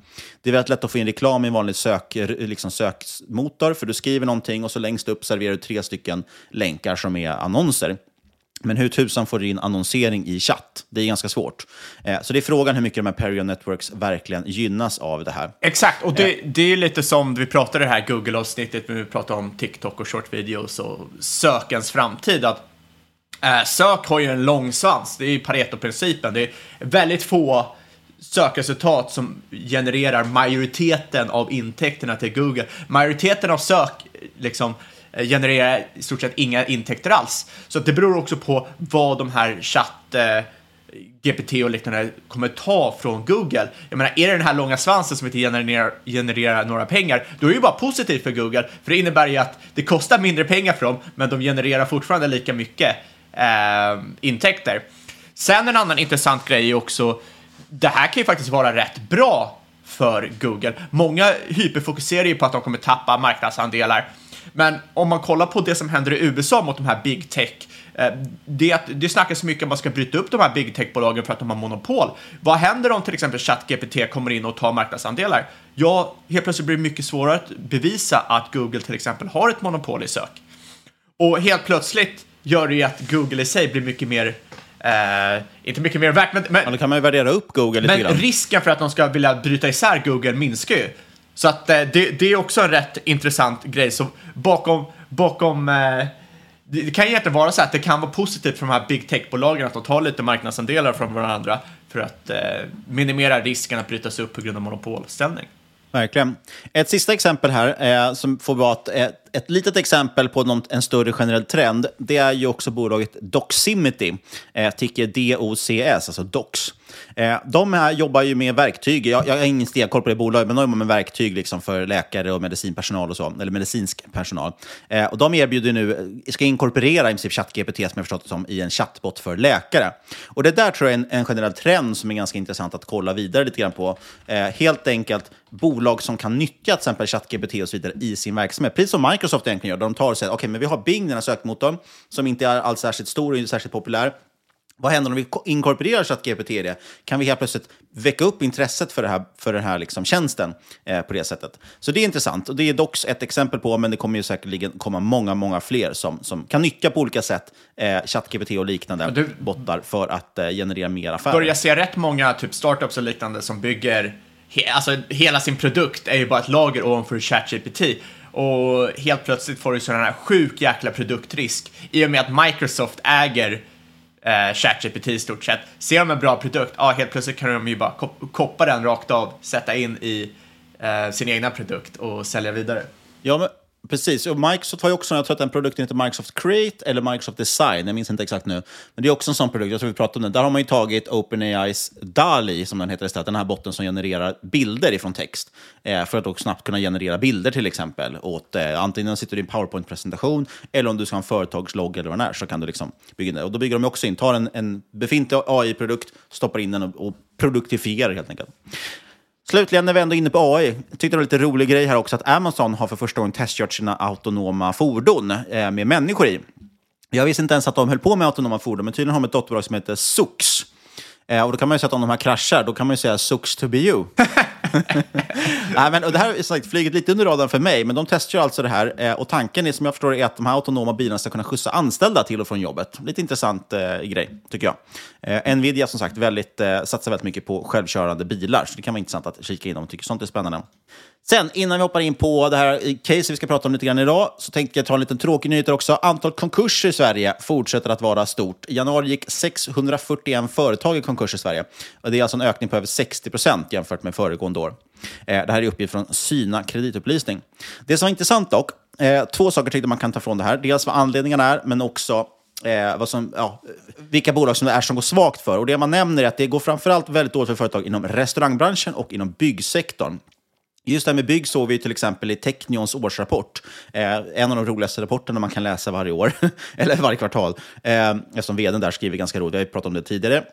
Det är väldigt lätt att få in reklam i en vanlig sök, liksom sökmotor, för du skriver någonting och så längst upp serverar du tre stycken länkar som är annonser. Men hur tusan får du in annonsering i chatt? Det är ganska svårt. Eh, så det är frågan hur mycket de här Perion Networks verkligen gynnas av det här. Exakt, och det, eh. det är lite som vi pratade det här Google-avsnittet, när vi pratade om TikTok och short videos och sökens framtid. Att Eh, sök har ju en lång svans, det är ju Pareto-principen. Det är väldigt få sökresultat som genererar majoriteten av intäkterna till Google. Majoriteten av sök liksom, eh, genererar i stort sett inga intäkter alls. Så det beror också på vad de här chatt eh, GPT och liknande kommer ta från Google. Jag menar, är det den här långa svansen som inte genererar, genererar några pengar, då är det ju bara positivt för Google, för det innebär ju att det kostar mindre pengar för dem, men de genererar fortfarande lika mycket eh, intäkter. Sen en annan intressant grej är också, det här kan ju faktiskt vara rätt bra för Google. Många hyperfokuserar ju på att de kommer tappa marknadsandelar. Men om man kollar på det som händer i USA mot de här big tech, eh, det, det snackas mycket om att man ska bryta upp de här big tech-bolagen för att de har monopol. Vad händer om till exempel ChatGPT kommer in och tar marknadsandelar? Ja, helt plötsligt blir det mycket svårare att bevisa att Google till exempel har ett monopol i sök. Och helt plötsligt gör det ju att Google i sig blir mycket mer Uh, inte mycket mer värt, men... men ja, då kan man ju värdera upp Google lite Men grann. risken för att de ska vilja bryta isär Google minskar ju. Så att uh, det, det, är också en rätt intressant grej. Så bakom, bakom uh, det kan ju egentligen vara så att det kan vara positivt för de här big tech-bolagen att de tar lite marknadsandelar från varandra för att minimera risken att brytas upp på grund av monopolställning. Verkligen. Ett sista exempel här, eh, som får vara ett, ett, litet exempel på någon, en större generell trend, det är ju också bolaget Doximity, eh, ticker DOCS, alltså Dox. Eh, de här jobbar ju med verktyg. Jag, jag har ingen stenkoll på det bolaget, men de jobbar med verktyg liksom för läkare och medicinpersonal och så, eller medicinsk personal. Eh, och de erbjuder nu, ska inkorporera i princip ChatGPT, som jag förstått det som, i en chatbot för läkare. Och det där tror jag är en, en generell trend som är ganska intressant att kolla vidare lite grann på. Eh, helt enkelt bolag som kan nyttja till exempel ChatGPT och så vidare i sin verksamhet. Precis som Microsoft egentligen gör, där de tar och säger okej, okay, men vi har Bing, den här sökmotorn, som inte är alls särskilt stor och särskilt populär. Vad händer om vi inkorporerar ChatGPT i det? Kan vi helt plötsligt väcka upp intresset för, det här, för den här liksom tjänsten eh, på det sättet? Så det är intressant. Och det är dock ett exempel på, men det kommer ju säkerligen komma många, många fler som, som kan nyttja på olika sätt eh, ChatGPT och liknande du, bottar för att eh, generera mer affärer. Börjar se rätt många typ startups och liknande som bygger, he, alltså hela sin produkt är ju bara ett lager ovanför ChatGPT. Och helt plötsligt får du sån här sjuk jäkla produktrisk i och med att Microsoft äger eh, ChatGPT i stort sett. Ser de en bra produkt, ja helt plötsligt kan de ju bara koppa den rakt av, sätta in i eh, sin egna produkt och sälja vidare. Ja, men Precis, och Microsoft har ju också, jag tror att den produkten heter Microsoft Create eller Microsoft Design, jag minns inte exakt nu. Men det är också en sån produkt, jag tror vi pratade om den. Där har man ju tagit OpenAIs DALI, som den heter istället, den här botten som genererar bilder ifrån text. Eh, för att då snabbt kunna generera bilder till exempel. Åt, eh, antingen sitter du i en PowerPoint-presentation eller om du ska ha en företagslogg eller vad det är, så kan du liksom bygga in det. Och då bygger de också in, tar en, en befintlig AI-produkt, stoppar in den och, och produktifierar helt enkelt. Slutligen, när vi ändå är inne på AI, jag tyckte det var lite rolig grej här också att Amazon har för första gången testkört sina autonoma fordon eh, med människor i. Jag visste inte ens att de höll på med autonoma fordon, men tydligen har de ett dotterbolag som heter SUX. Eh, och då kan man ju säga att om de här kraschar, då kan man ju säga SUX to be you. Nej, men, och det här är sagt, flyget lite under radarn för mig, men de testar alltså det här. Eh, och tanken är, som jag förstår är att de här autonoma bilarna ska kunna skjutsa anställda till och från jobbet. Lite intressant eh, grej, tycker jag. Eh, Nvidia som sagt väldigt, eh, satsar väldigt mycket på självkörande bilar, så det kan vara intressant att kika in om de tycker sånt är spännande. Sen, innan vi hoppar in på det här case vi ska prata om lite grann idag, så tänkte jag ta en liten tråkig nyhet också. Antal konkurser i Sverige fortsätter att vara stort. I januari gick 641 företag i konkurs i Sverige. Det är alltså en ökning på över 60 procent jämfört med föregående år. Eh, det här är uppgift från Syna kreditupplysning. Det som var intressant dock, eh, två saker tyckte man kan ta från det här. Dels vad anledningarna är, men också Eh, vad som, ja, vilka bolag som det är som går svagt för. Och Det man nämner är att det går framförallt väldigt dåligt för företag inom restaurangbranschen och inom byggsektorn. Just det här med bygg såg vi till exempel i Technions årsrapport. Eh, en av de roligaste rapporterna man kan läsa varje år, eller varje kvartal. Eh, eftersom vdn där skriver ganska roligt, vi har pratat om det tidigare.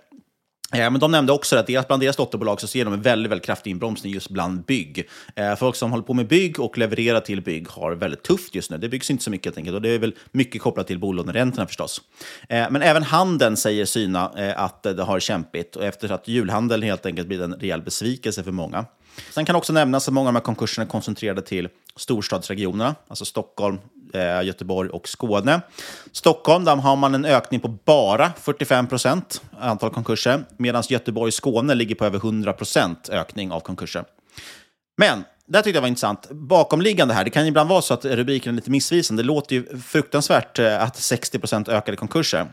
Eh, men de nämnde också att deras, bland deras dotterbolag så ser de en väldigt, väldigt kraftig inbromsning just bland bygg. Eh, folk som håller på med bygg och levererar till bygg har väldigt tufft just nu. Det byggs inte så mycket helt enkelt och det är väl mycket kopplat till bolåneräntorna förstås. Eh, men även handeln säger Syna eh, att det har kämpigt och efter att julhandeln helt enkelt blir en rejäl besvikelse för många. Sen kan också nämnas att många av de här konkurserna är koncentrerade till storstadsregionerna, alltså Stockholm, eh, Göteborg och Skåne. Stockholm, där har man en ökning på bara 45 procent antal konkurser, medan Göteborg och Skåne ligger på över 100 procent ökning av konkurser. Men det tyckte jag var intressant. Bakomliggande här, det kan ibland vara så att rubriken är lite missvisande. Det låter ju fruktansvärt eh, att 60 procent ökade konkurser.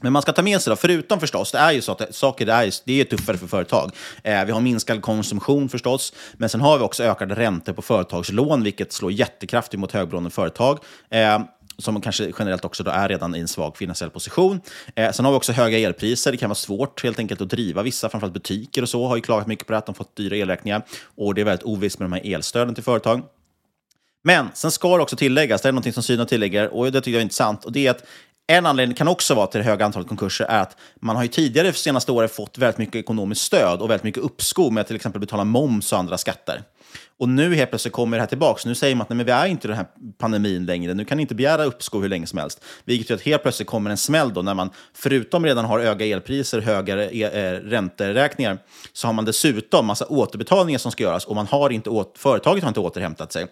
Men man ska ta med sig, då, förutom förstås, det är ju så att saker är, det är tuffare för företag. Eh, vi har minskad konsumtion förstås, men sen har vi också ökade räntor på företagslån, vilket slår jättekraftigt mot högbelånade företag. Eh, som kanske generellt också då är redan i en svag finansiell position. Eh, sen har vi också höga elpriser. Det kan vara svårt helt enkelt att driva vissa, framförallt butiker och så, har ju klagat mycket på det, att de fått dyra elräkningar. Och det är väldigt ovisst med de här elstöden till företag. Men sen ska det också tilläggas, det är något som Syna tillägger, och det tycker jag är intressant, och det är att en anledning kan också vara till det höga antalet konkurser är att man har ju tidigare för senaste året fått väldigt mycket ekonomiskt stöd och väldigt mycket uppskov med att till exempel betala moms och andra skatter. Och nu helt plötsligt kommer det här tillbaka. Nu säger man att nej, men vi är inte i den här pandemin längre. Nu kan ni inte begära uppskov hur länge som helst. Vilket gör att helt plötsligt kommer en smäll då när man förutom redan har höga elpriser, höga e eh, eh, ränteräkningar, så har man dessutom massa återbetalningar som ska göras och man har inte åt, företaget har inte återhämtat sig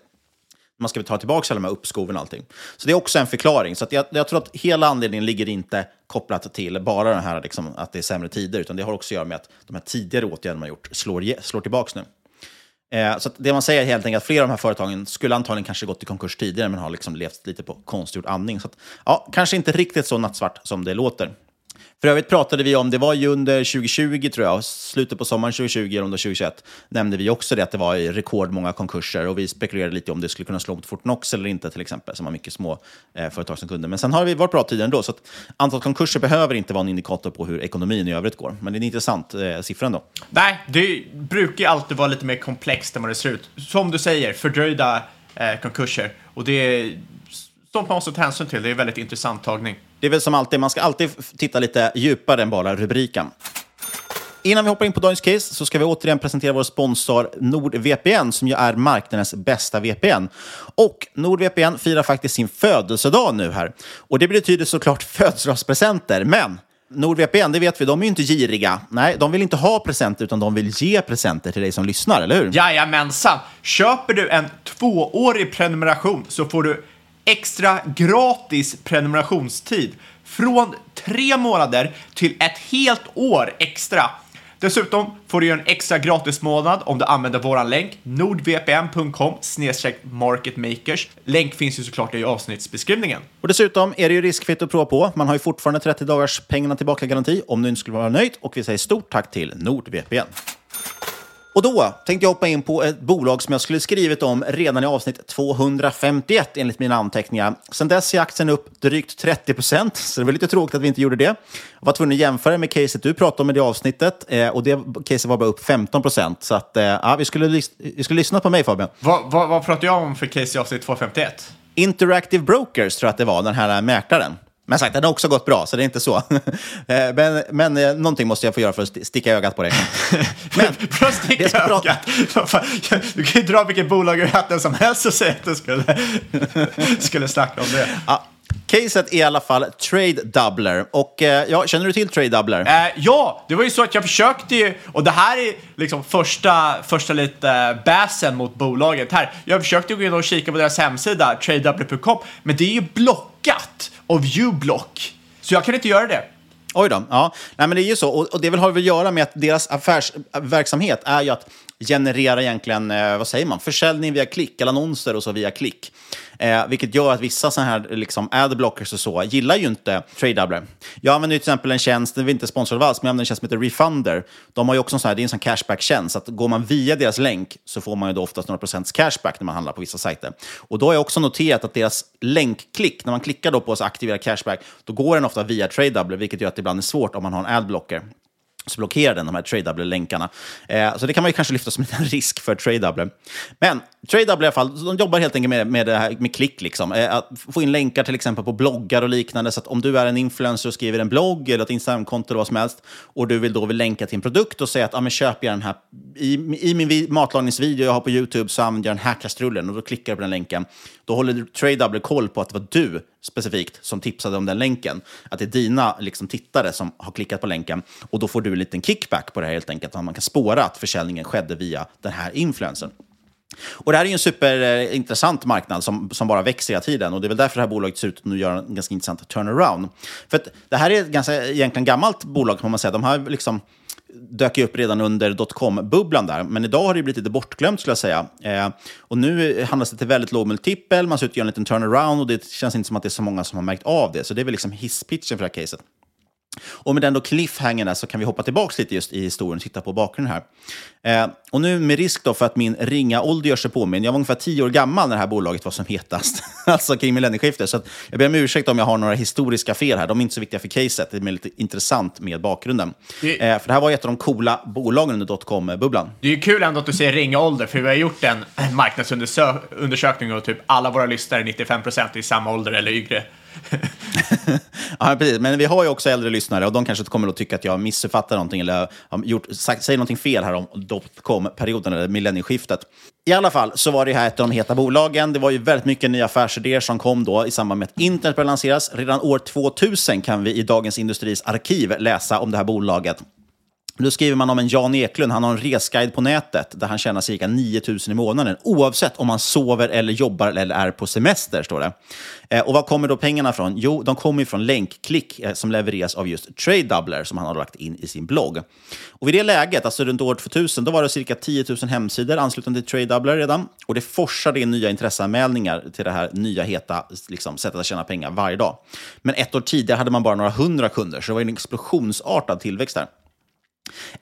man ska betala tillbaka alla de här uppskoven och allting. Så det är också en förklaring. Så jag, jag, tror att hela anledningen ligger inte kopplat till bara den här liksom, att det är sämre tider, utan det har också att göra med att de här tidigare åtgärderna man gjort slår, slår tillbaka nu. Eh, så det man säger är helt enkelt att flera av de här företagen skulle antagligen kanske gått i konkurs tidigare, men har liksom levt lite på konstgjord andning. Så att, ja, kanske inte riktigt så nattsvart som det låter. För övrigt pratade vi om, det var ju under 2020 tror jag, slutet på sommaren 2020 eller under 2021, nämnde vi också det att det var rekordmånga konkurser och vi spekulerade lite om det skulle kunna slå mot Fortnox eller inte till exempel, som har mycket små eh, företag som kunder. Men sen har vi varit bra tidigare ändå, så att antalet konkurser behöver inte vara en indikator på hur ekonomin i övrigt går. Men det är en intressant eh, siffra ändå. Nej, det brukar alltid vara lite mer komplext än vad det ser ut. Som du säger, fördröjda eh, konkurser. Och det är sånt man måste ta hänsyn till. Det är en väldigt intressant tagning. Det är väl som alltid, man ska alltid titta lite djupare än bara rubriken. Innan vi hoppar in på dagens case så ska vi återigen presentera vår sponsor NordVPN som ju är marknadens bästa VPN. Och NordVPN firar faktiskt sin födelsedag nu här. Och det betyder såklart födelsedagspresenter, men NordVPN, det vet vi, de är ju inte giriga. Nej, de vill inte ha presenter, utan de vill ge presenter till dig som lyssnar, eller hur? Jajamensan! Köper du en tvåårig prenumeration så får du extra gratis prenumerationstid från tre månader till ett helt år extra. Dessutom får du en extra gratis månad om du använder våran länk nordvpn.com marketmakers. Länk finns ju såklart i avsnittsbeskrivningen. Och dessutom är det ju riskfritt att prova på. Man har ju fortfarande 30 dagars pengarna tillbaka-garanti om du inte skulle vara nöjd. Och vi säger stort tack till NordVPN. Och då tänkte jag hoppa in på ett bolag som jag skulle skrivit om redan i avsnitt 251 enligt mina anteckningar. Sen dess är aktien upp drygt 30 procent, så det var lite tråkigt att vi inte gjorde det. Jag var tvungen att jämföra med caset du pratade om i det avsnittet och det caset var bara upp 15 procent. Så att, ja, vi, skulle, vi skulle lyssna på mig Fabian. Vad, vad, vad pratade jag om för case i avsnitt 251? Interactive Brokers tror jag att det var, den här mäklaren. Men sagt, den har också gått bra, så det är inte så. Eh, men, men eh, någonting måste jag få göra för att sticka ögat på dig. Men, för att sticka ögat? Du kan ju dra vilket bolag ur hatten som helst och säga att du skulle, skulle snacka om det. Ja, caset är i alla fall Trade Doubler. Och eh, ja, känner du till Trade Doubler? Eh, ja, det var ju så att jag försökte ju, och det här är liksom första, första lite bäsen mot bolaget här. Jag försökte gå in och kika på deras hemsida, tradedoubler.com, men det är ju blockat av uBlock. Så jag kan inte göra det. Oj då. Ja. Nej, men det är ju så. Och, och det väl har väl att göra med att deras affärsverksamhet är ju att generera egentligen, eh, vad säger man, försäljning via klick, eller annonser och så via klick. Eh, vilket gör att vissa sådana här liksom, adblockers och så gillar ju inte TradeDoubler. Jag använder till exempel en tjänst, den är inte sponsrad alls, men jag använder en tjänst som heter Refunder. De har ju också en sån här, det är en sån cashback-tjänst, att går man via deras länk så får man ju då oftast några procents cashback när man handlar på vissa sajter. Och då har jag också noterat att deras länkklick, när man klickar då på att aktivera cashback, då går den ofta via TradeDoubler, vilket gör att det ibland är svårt om man har en adblocker så blockerar den de här tradeable-länkarna. Eh, så det kan man ju kanske lyfta som en risk för tradeable. Men tradeable i alla fall, de jobbar helt enkelt med, med, det här, med klick. Liksom. Eh, att få in länkar till exempel på bloggar och liknande. Så att om du är en influencer och skriver en blogg eller ett Instagramkonto eller vad som helst och du vill då vill länka till en produkt och säga att ah, men köp jag den här. I, I min matlagningsvideo jag har på YouTube så använder jag den här kastrullen och då klickar du på den länken. Då håller TradeDouble koll på att det var du specifikt som tipsade om den länken. Att det är dina liksom, tittare som har klickat på länken. Och då får du en liten kickback på det här helt enkelt. Man kan spåra att försäljningen skedde via den här influencern. Och det här är en superintressant marknad som, som bara växer hela tiden. Och det är väl därför det här bolaget ser ut att nu göra en ganska intressant turnaround. För det här är ett ganska egentligen gammalt bolag, kan man säga. De har liksom dök ju upp redan under dotcom-bubblan där, men idag har det blivit lite bortglömt skulle jag säga. Eh, och nu handlas det till väldigt låg multipel, man ser ut att göra en liten turnaround och det känns inte som att det är så många som har märkt av det. Så det är väl liksom hisspitchen för det här caset. Och med den då cliffhangern så kan vi hoppa tillbaka lite just i historien och titta på bakgrunden här. Eh, och nu med risk då för att min ringa ålder gör sig påminn. Jag var ungefär tio år gammal när det här bolaget var som hetast, alltså kring millennieskiftet. Så jag ber om ursäkt om jag har några historiska fel här. De är inte så viktiga för caset, det är lite intressant med bakgrunden. Det... Eh, för det här var ett av de coola bolagen under dotcom-bubblan. Det är ju kul ändå att du säger ringa ålder, för vi har gjort en marknadsundersökning och typ alla våra lyssnare, 95 procent, är i samma ålder eller yngre. ja, precis. Men vi har ju också äldre lyssnare och de kanske kommer att tycka att jag missuppfattar någonting eller har gjort, sagt, säger någonting fel här om dotcom-perioden eller millennieskiftet. I alla fall så var det här ett av de heta bolagen. Det var ju väldigt mycket nya affärsidéer som kom då i samband med att internet började lanseras. Redan år 2000 kan vi i Dagens Industris arkiv läsa om det här bolaget. Nu skriver man om en Jan Eklund, han har en resguide på nätet där han tjänar cirka 9 000 i månaden oavsett om han sover eller jobbar eller är på semester, står det. Eh, och var kommer då pengarna från? Jo, de kommer från länkklick eh, som levereras av just Trade Doubler som han har lagt in i sin blogg. Och vid det läget, alltså runt år 2000, då var det cirka 10 000 hemsidor anslutna till Trade Doubler redan. Och det forsade in nya intresseanmälningar till det här nya heta liksom, sättet att tjäna pengar varje dag. Men ett år tidigare hade man bara några hundra kunder, så det var en explosionsartad tillväxt där.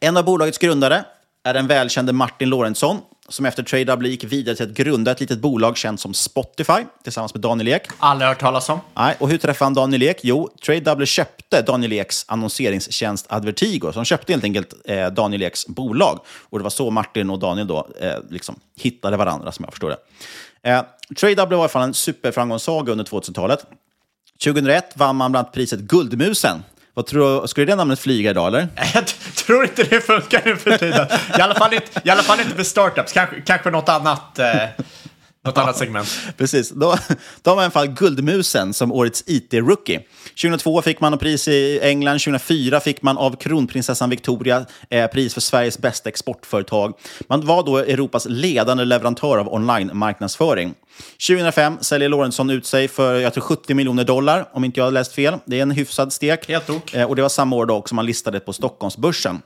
En av bolagets grundare är den välkände Martin Lorentzon, som efter TradeDouble gick vidare till att grunda ett litet bolag känt som Spotify tillsammans med Daniel Ek. Aldrig hört talas om. Nej, och hur träffade han Daniel Ek? Jo, TradeDouble köpte Daniel Eks annonseringstjänst Advertigo. Så de köpte helt enkelt eh, Daniel Eks bolag. Och det var så Martin och Daniel då eh, liksom hittade varandra, som jag förstår det. Eh, TradeDouble var i alla fall en superframgångssaga under 2000-talet. 2001 vann man bland annat priset Guldmusen vad tror du, skulle det namnet flyga idag eller? Jag tror inte det funkar nu för tiden. I alla fall inte, i alla fall inte för startups, kanske, kanske något annat. Eh, något annat segment. Precis. Då, då har man i alla fall Guldmusen som årets IT-rookie. 2002 fick man pris i England, 2004 fick man av kronprinsessan Victoria eh, pris för Sveriges bästa exportföretag. Man var då Europas ledande leverantör av online-marknadsföring. 2005 säljer Lorentzon ut sig för jag tror 70 miljoner dollar, om inte jag har läst fel. Det är en hyfsad stek. Helt ok. Eh, och det var samma år då också man listade på Stockholmsbörsen.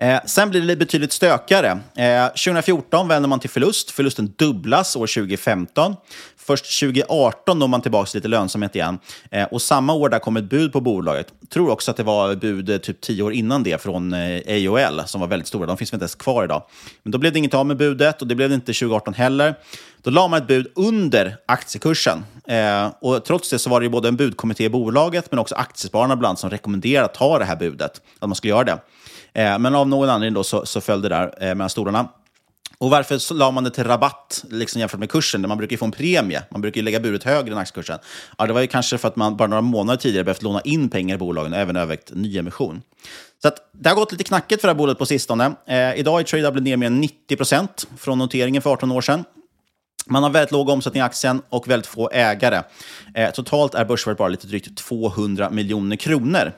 Eh, sen blir det betydligt stökigare. Eh, 2014 vänder man till förlust. Förlusten dubblas år 2015. Först 2018 når man tillbaka lite lönsamhet igen. Eh, och samma år där kom ett bud på bolaget. tror också att det var bud eh, typ tio år innan det från eh, AOL som var väldigt stora. De finns väl inte ens kvar idag. Men då blev det inget av med budet och det blev det inte 2018 heller. Då la man ett bud under aktiekursen. Eh, och trots det så var det både en budkommitté i bolaget men också aktiespararna bland som rekommenderade att ta det här budet, att man skulle göra det. Eh, men av någon anledning då så, så föll det där eh, mellan stolarna. Och varför la man det till rabatt liksom jämfört med kursen? Man brukar ju få en premie. Man brukar ju lägga budet högre än aktiekursen. Ja, det var ju kanske för att man bara några månader tidigare behövt låna in pengar i bolagen och även övervägt nyemission. Så att det har gått lite knackigt för det här bolaget på sistone. Eh, idag är TradeUp ner mer än 90 procent från noteringen för 18 år sedan. Man har väldigt låg omsättning i aktien och väldigt få ägare. Eh, totalt är börsvärdet bara lite drygt 200 miljoner kronor.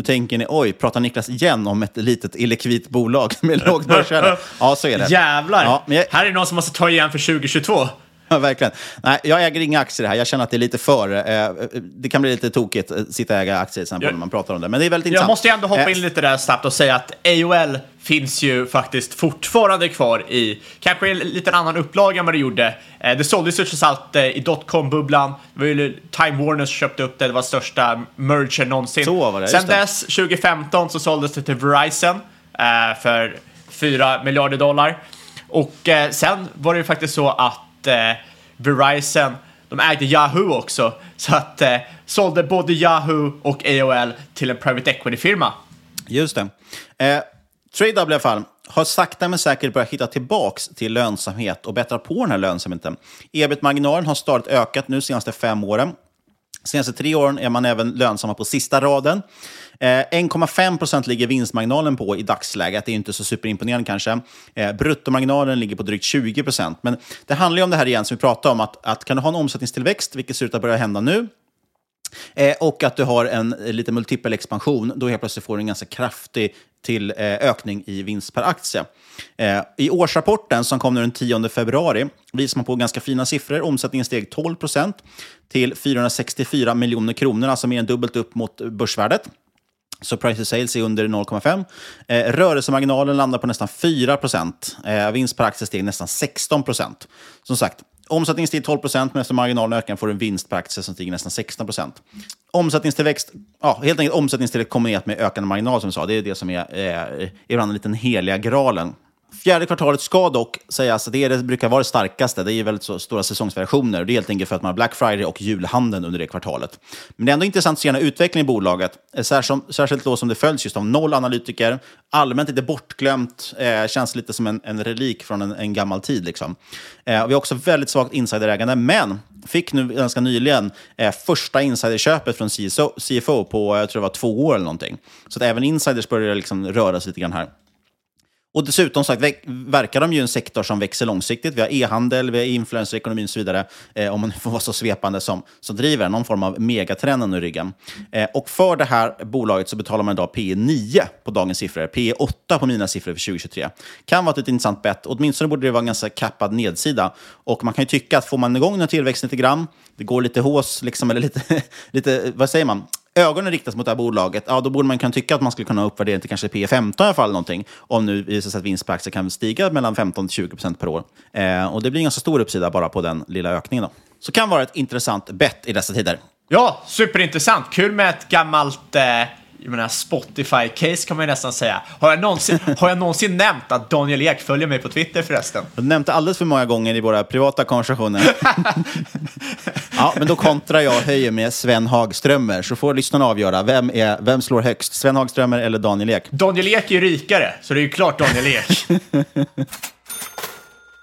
Nu tänker ni, oj, pratar Niklas igen om ett litet illikvitt bolag med lågt börsvärde? Ja, så är det. Jävlar! Ja, jag, Här är någon som måste ta igen för 2022. Ja, verkligen. Nej, jag äger inga aktier här. Jag känner att det är lite för... Eh, det kan bli lite tokigt att sitta och äga aktier sen när man pratar om det. Men det är väldigt Jag intressant. måste ju ändå hoppa Eh, in lite där snabbt och säga att AOL finns ju faktiskt fortfarande kvar i kanske en liten annan upplaga än vad det gjorde. Eh, Det såldes ju trots allt eh, i dotcom-bubblan. Det var ju Time Warner som köpte upp det. Det var största merger någonsin. Så var det, Sen dess, 2015, så såldes det till Verizon eh, för 4 miljarder dollar. Och eh, sen var det ju faktiskt så att eh, Verizon, de ägde Yahoo också. Så att eh, sålde både Yahoo och AOL till en private equity-firma. Just det. Eh, TradeDouble i alla fall har sakta men säkert börjat hitta tillbaks till lönsamhet och bättra på den här lönsamheten. Ebit-marginalen har stadigt ökat nu de senaste fem åren. senaste tre åren är man även lönsamma på sista raden. Eh, 1,5 procent ligger vinstmarginalen på i dagsläget. Det är inte så superimponerande kanske. Eh, bruttomarginalen ligger på drygt 20 procent. Men det handlar ju om det här igen som vi pratade om, att, att kan du ha en omsättningstillväxt, vilket ser ut att börja hända nu, Eh, och att du har en eh, lite multipel expansion, då helt plötsligt får du en ganska kraftig till, eh, ökning i vinst per aktie. Eh, I årsrapporten som kom nu den 10 februari visar man på ganska fina siffror. Omsättningen steg 12 procent till 464 miljoner kronor, alltså mer än dubbelt upp mot börsvärdet. Så price to sales är under 0,5. Eh, rörelsemarginalen landar på nästan 4. Eh, vinst per aktie steg nästan 16. Som sagt, omsättningen steg 12 procent, men efter marginalen ökar får du en vinst per aktie som stiger nästan 16. Omsättningstillväxt, ja, helt enkelt omsättningstillväxt kombinerat med ökande marginal som vi sa, det är det som är eh, ibland en liten heliga graalen. Fjärde kvartalet ska dock sägas det, är det brukar vara det starkaste. Det är väldigt så stora säsongsvariationer. Det är helt enkelt för att man har Black Friday och julhandeln under det kvartalet. Men det är ändå intressant att se den här utvecklingen i bolaget. Eh, särskilt, särskilt då som det följs just av noll analytiker. Allmänt lite bortglömt. Eh, känns lite som en, en relik från en, en gammal tid. Liksom. Eh, och vi har också väldigt svagt insiderägande, men fick nu ganska nyligen eh, första insiderköpet från CSO, CFO på, jag tror det var två år eller någonting. Så att även insiders börjar liksom röra sig lite grann här. Och dessutom sagt, verkar de ju en sektor som växer långsiktigt. Vi har e-handel, vi har influencerekonomin och så vidare. Eh, om man får vara så svepande som, som driver någon form av megatrenden under ryggen. Eh, och för det här bolaget så betalar man idag P 9 på dagens siffror. P 8 på mina siffror för 2023. Kan vara ett intressant bett. Åtminstone borde det vara en ganska kappad nedsida. Och man kan ju tycka att får man igång den här tillväxten lite grann, det går lite hås, liksom, eller lite, lite, vad säger man? Ögonen riktas mot det här bolaget, ja, då borde man kunna tycka att man skulle kunna uppvärdera till kanske P 15 i alla fall. Någonting, om nu visar sig att vinst per aktie kan stiga mellan 15 till 20 procent per år. Eh, och det blir en ganska stor uppsida bara på den lilla ökningen. Då. Så kan vara ett intressant bett i dessa tider. Ja, superintressant. Kul med ett gammalt eh, jag menar Spotify-case kan man ju nästan säga. Har jag, någonsin, har jag någonsin nämnt att Daniel Ek följer mig på Twitter förresten? Du har nämnt alldeles för många gånger i våra privata konversationer. ja, men då kontrar jag och höjer med Sven Hagströmer, så får lyssnarna avgöra. Vem, är, vem slår högst? Sven Hagströmer eller Daniel Ek? Daniel Ek är ju rikare, så det är ju klart Daniel Ek.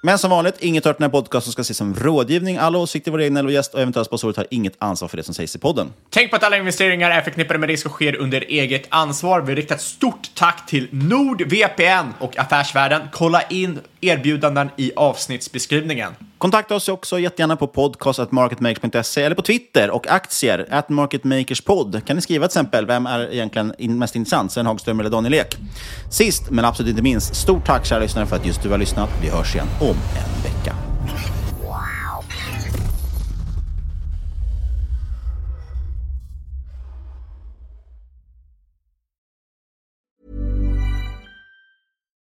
Men som vanligt, inget hört den här podcasten ska ses som rådgivning. Alla åsikter, vår egen eller vår gäst och eventuella sponsorer tar inget ansvar för det som sägs i podden. Tänk på att alla investeringar är förknippade med risk och sker under eget ansvar. Vi riktar ett stort tack till NordVPN och Affärsvärlden. Kolla in erbjudanden i avsnittsbeskrivningen. Kontakta oss också jättegärna på podcast.marketmakers.se eller på Twitter och aktier, at marketmakerspod. Kan ni skriva till exempel, vem är egentligen mest intressant, Sven Hagström eller Daniel Ek? Sist, men absolut inte minst, stort tack kära lyssnare för att just du har lyssnat. Vi hörs igen om en vecka.